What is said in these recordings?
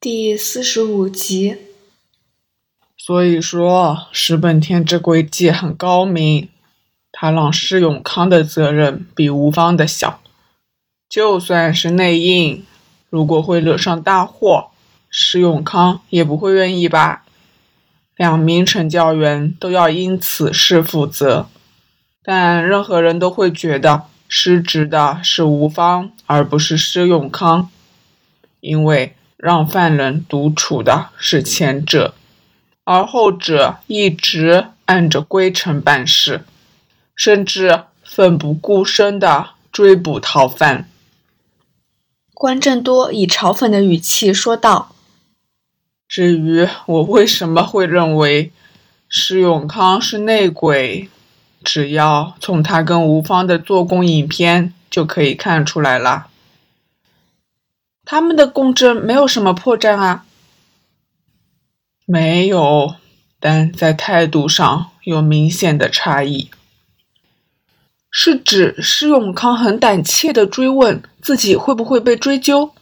第四十五集。所以说，石本天之诡计很高明，他让施永康的责任比吴芳的小。就算是内应，如果会惹上大祸，施永康也不会愿意吧？两名惩教员都要因此事负责，但任何人都会觉得失职的是吴芳，而不是施永康，因为。让犯人独处的是前者，而后者一直按着规程办事，甚至奋不顾身地追捕逃犯。关正多以嘲讽的语气说道：“至于我为什么会认为施永康是内鬼，只要从他跟吴芳的做工影片就可以看出来了。”他们的共振没有什么破绽啊，没有，但在态度上有明显的差异。是指施永康很胆怯的追问自己会不会被追究？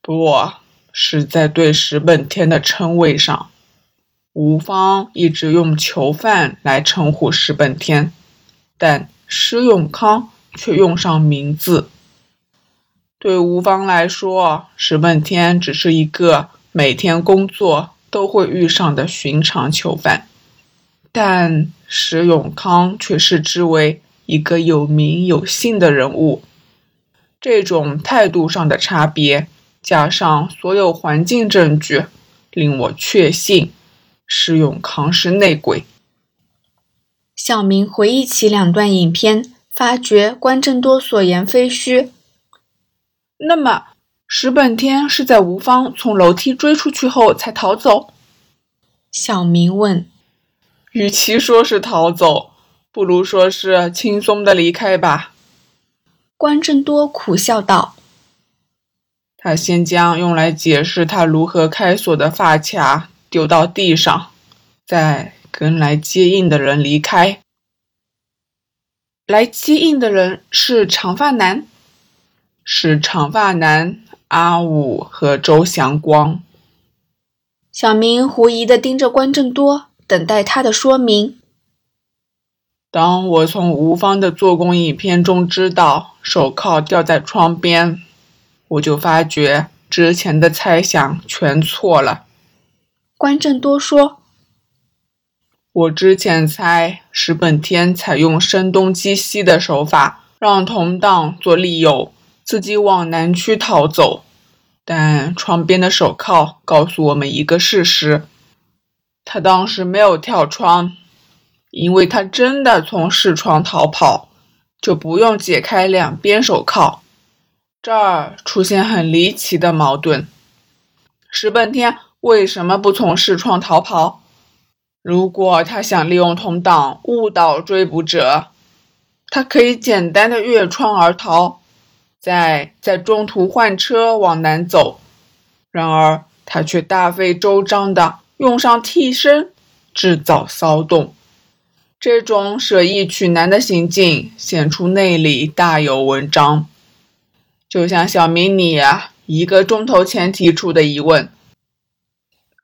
不，是在对石本天的称谓上。吴芳一直用囚犯来称呼石本天，但施永康却用上名字。对吴芳来说，石本天只是一个每天工作都会遇上的寻常囚犯，但石永康却视之为一个有名有姓的人物。这种态度上的差别，加上所有环境证据，令我确信石永康是内鬼。小明回忆起两段影片，发觉关正多所言非虚。那么，石本天是在吴芳从楼梯追出去后才逃走？小明问。与其说是逃走，不如说是轻松的离开吧。关正多苦笑道。他先将用来解释他如何开锁的发卡丢到地上，再跟来接应的人离开。来接应的人是长发男。是长发男阿武和周祥光。小明狐疑地盯着关正多，等待他的说明。当我从吴芳的做工影片中知道手铐掉在窗边，我就发觉之前的猜想全错了。关正多说：“我之前猜石本天采用声东击西的手法，让同党做利诱。”自己往南区逃走，但窗边的手铐告诉我们一个事实：他当时没有跳窗，因为他真的从视窗逃跑，就不用解开两边手铐。这儿出现很离奇的矛盾：石本天为什么不从视窗逃跑？如果他想利用同党误导追捕者，他可以简单的越窗而逃。在在中途换车往南走，然而他却大费周章的用上替身，制造骚动。这种舍易取难的行径显出内里大有文章。就像小明你一个钟头前提出的疑问：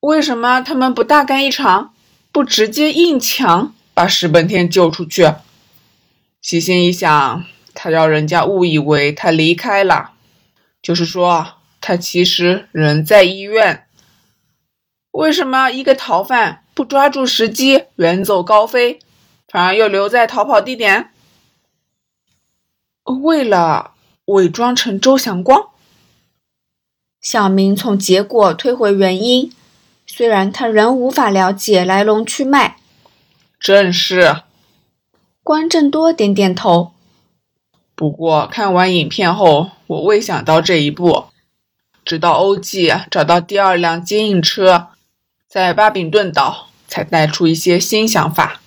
为什么他们不大干一场，不直接硬抢把石本天救出去？细心一想。他让人家误以为他离开了，就是说他其实人在医院。为什么一个逃犯不抓住时机远走高飞，反而又留在逃跑地点？为了伪装成周祥光。小明从结果推回原因，虽然他仍无法了解来龙去脉。正是。关正多点点头。不过看完影片后，我未想到这一步。直到欧记找到第二辆接应车，在巴比顿岛，才带出一些新想法。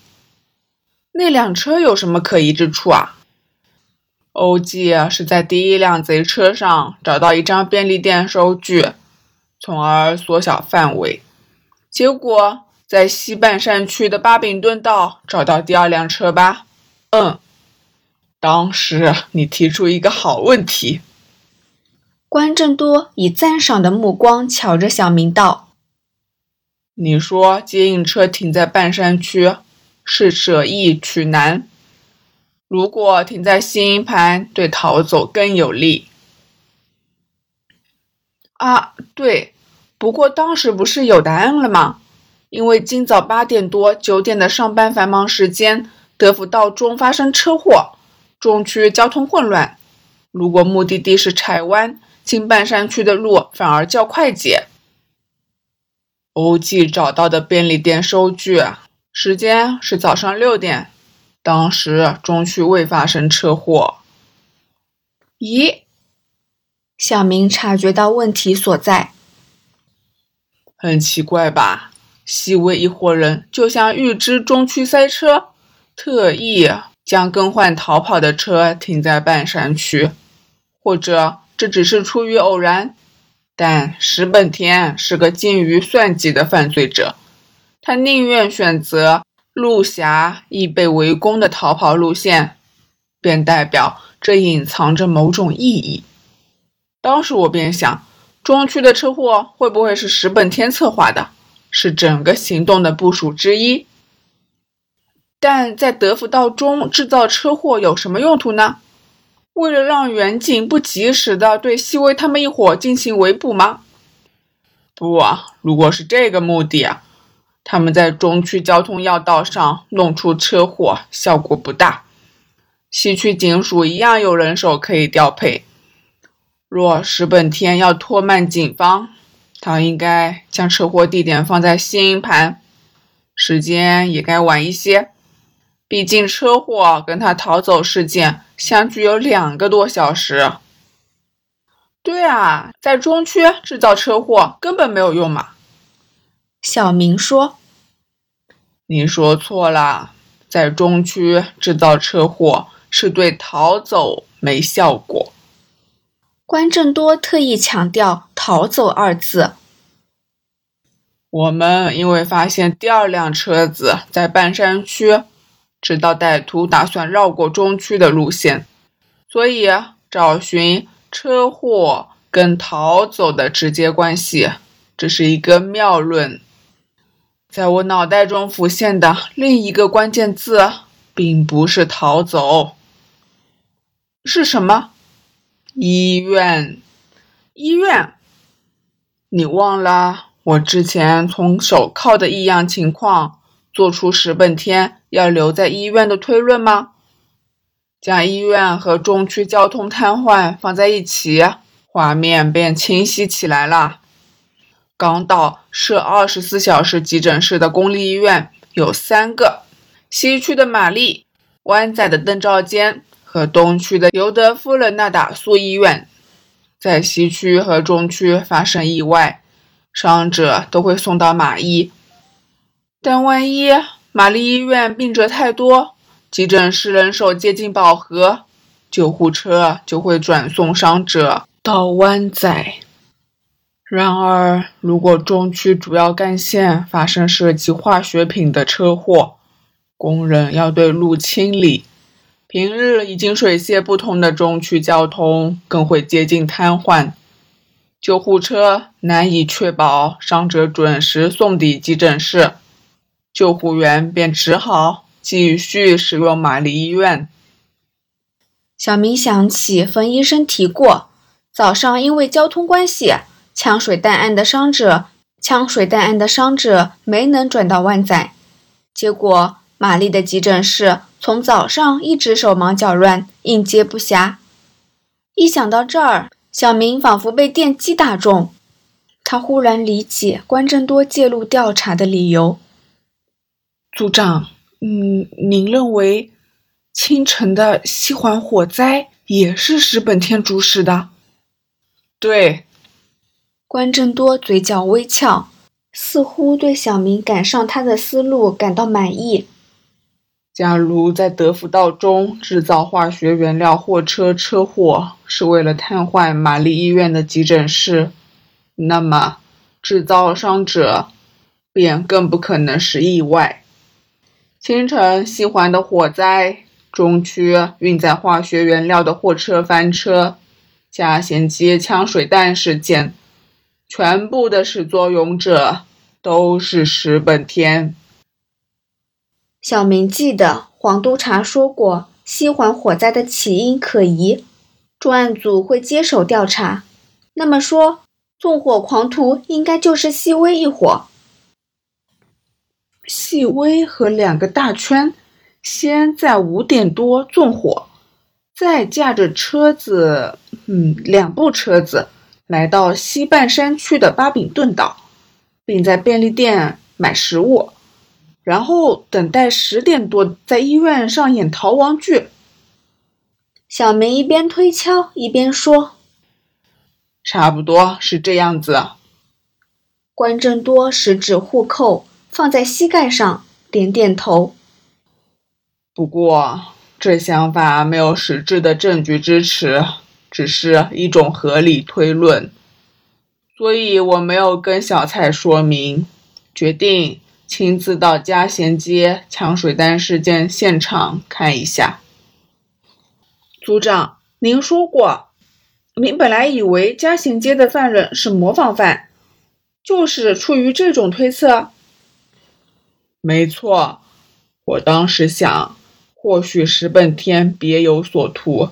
那辆车有什么可疑之处啊？欧记是在第一辆贼车上找到一张便利店收据，从而缩小范围。结果在西半山区的巴比顿道找到第二辆车吧？嗯。当时你提出一个好问题，关正多以赞赏的目光瞧着小明道：“你说接应车停在半山区，是舍易取难。如果停在西营盘，对逃走更有利。”啊，对。不过当时不是有答案了吗？因为今早八点多九点的上班繁忙时间，德福道中发生车祸，中区交通混乱。如果目的地是柴湾，进半山区的路反而较快捷。欧记找到的便利店收据，时间是早上六点，当时中区未发生车祸。咦？小明察觉到问题所在。很奇怪吧？细微一伙人就像预知中区塞车，特意将更换逃跑的车停在半山区，或者这只是出于偶然。但石本田是个精于算计的犯罪者，他宁愿选择路狭易被围攻的逃跑路线，便代表这隐藏着某种意义。当时我便想。中区的车祸会不会是石本天策划的？是整个行动的部署之一？但在德福道中制造车祸有什么用途呢？为了让远景不及时的对西威他们一伙进行围捕吗？不，如果是这个目的，他们在中区交通要道上弄出车祸效果不大。西区警署一样有人手可以调配。若石本天要拖慢警方，他应该将车祸地点放在新营盘，时间也该晚一些。毕竟车祸跟他逃走事件相距有两个多小时。对啊，在中区制造车祸根本没有用嘛。小明说：“你说错了，在中区制造车祸是对逃走没效果。”关正多特意强调“逃走”二字。我们因为发现第二辆车子在半山区，直到歹徒打算绕过中区的路线，所以找寻车祸跟逃走的直接关系，这是一个妙论。在我脑袋中浮现的另一个关键字，并不是逃走，是什么？医院，医院，你忘了我之前从手铐的异样情况做出石本天要留在医院的推论吗？将医院和中区交通瘫痪放在一起，画面便清晰起来了。港岛设二十四小时急诊室的公立医院有三个：西区的玛丽，湾仔的邓兆坚。和东区的尤德夫人那打素医院，在西区和中区发生意外，伤者都会送到马医。但万一玛丽医院病者太多，急诊室人手接近饱和，救护车就会转送伤者到湾仔。然而，如果中区主要干线发生涉及化学品的车祸，工人要对路清理。平日已经水泄不通的中区交通更会接近瘫痪，救护车难以确保伤者准时送抵急诊室，救护员便只好继续使用玛丽医院。小明想起冯医生提过，早上因为交通关系，枪水弹案的伤者枪水弹案的伤者没能转到万载，结果玛丽的急诊室。从早上一直手忙脚乱，应接不暇。一想到这儿，小明仿佛被电击打中。他忽然理解关正多介入调查的理由。组长，嗯，您认为清晨的西环火灾也是石本天主使的？对。关正多嘴角微翘，似乎对小明赶上他的思路感到满意。假如在德福道中制造化学原料货车车祸是为了瘫痪玛丽医院的急诊室，那么制造伤者便更不可能是意外。清晨西环的火灾，中区运载化学原料的货车翻车，加贤街枪水弹事件，全部的始作俑者都是石本天。小明记得黄督察说过，西环火灾的起因可疑，专案组会接手调查。那么说，纵火狂徒应该就是细微一伙。细微和两个大圈，先在五点多纵火，再驾着车子，嗯，两部车子来到西半山区的巴比顿岛，并在便利店买食物，然后等待十点多在医院上演逃亡剧。小明一边推敲一边说：“差不多是这样子。”关正多十指互扣。放在膝盖上，点点头。不过，这想法没有实质的证据支持，只是一种合理推论，所以我没有跟小蔡说明，决定亲自到嘉贤街抢水弹事件现场看一下。组长，您说过，您本来以为嘉贤街的犯人是模仿犯，就是出于这种推测。没错，我当时想，或许石本天别有所图，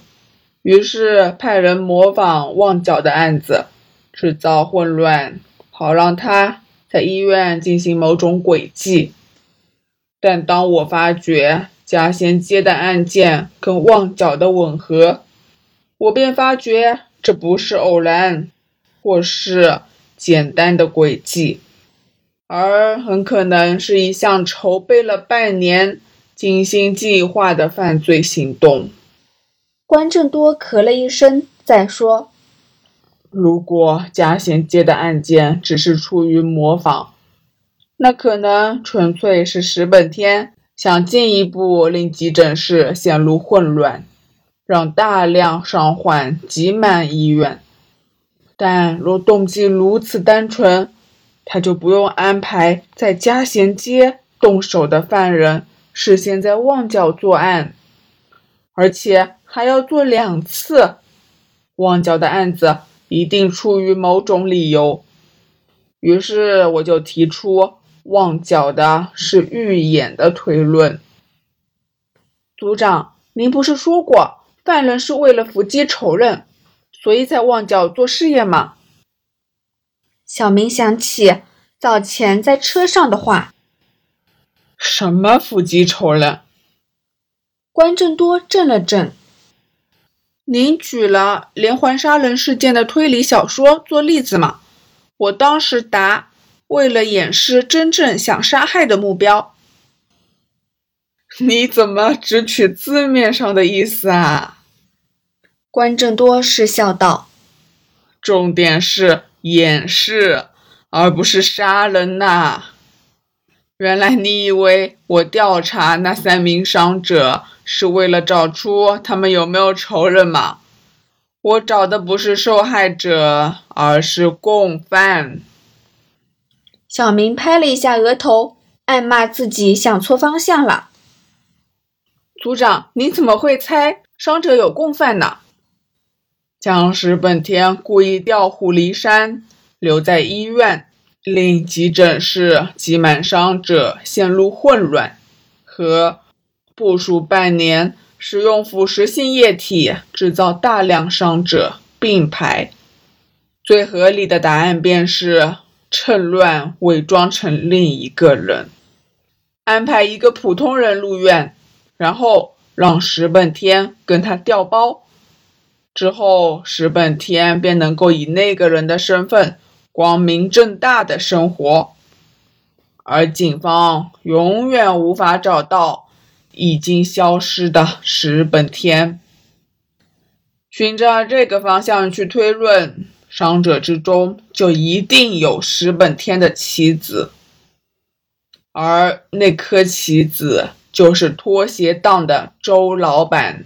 于是派人模仿旺角的案子，制造混乱，好让他在医院进行某种诡计。但当我发觉嘉贤接的案件跟旺角的吻合，我便发觉这不是偶然，或是简单的诡计。而很可能是一项筹备了半年、精心计划的犯罪行动。关正多咳了一声，再说：“如果嘉贤接的案件只是出于模仿，那可能纯粹是石本天想进一步令急诊室陷入混乱，让大量伤患挤满医院。但若动机如此单纯，他就不用安排在嘉贤街动手的犯人事先在旺角作案，而且还要做两次。旺角的案子一定出于某种理由，于是我就提出旺角的是预演的推论。组长，您不是说过犯人是为了伏击仇人，所以在旺角做试验吗？小明想起早前在车上的话：“什么腹肌仇人？”关正多怔了怔：“您举了连环杀人事件的推理小说做例子吗？”我当时答：“为了掩饰真正想杀害的目标。”你怎么只取字面上的意思啊？关正多是笑道：“重点是。”掩饰，而不是杀人呐！原来你以为我调查那三名伤者是为了找出他们有没有仇人吗？我找的不是受害者，而是共犯。小明拍了一下额头，暗骂自己想错方向了。组长，你怎么会猜伤者有共犯呢？将石本天故意调虎离山，留在医院，令急诊室挤满伤者，陷入混乱，和部署半年使用腐蚀性液体制造大量伤者并排。最合理的答案便是趁乱伪装成另一个人，安排一个普通人入院，然后让石本天跟他调包。之后，石本天便能够以那个人的身份光明正大的生活，而警方永远无法找到已经消失的石本天。循着这个方向去推论，伤者之中就一定有石本天的棋子，而那颗棋子就是拖鞋档的周老板。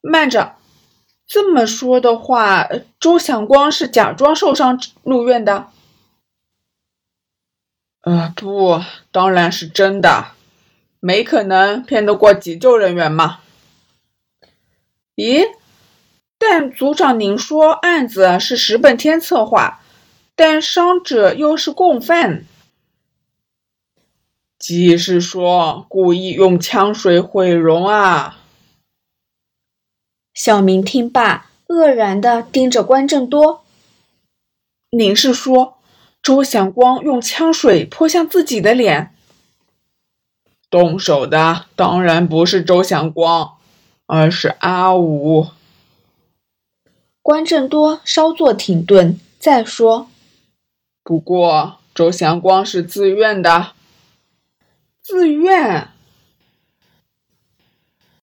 慢着，这么说的话，周祥光是假装受伤入院的？呃，不，当然是真的，没可能骗得过急救人员嘛。咦，但组长，您说案子是石本天策划，但伤者又是共犯，即是说故意用枪水毁容啊！小明听罢，愕然地盯着关正多。您是说周祥光用枪水泼向自己的脸？动手的当然不是周祥光，而是阿武。关正多稍作停顿，再说：“不过周祥光是自愿的。”自愿？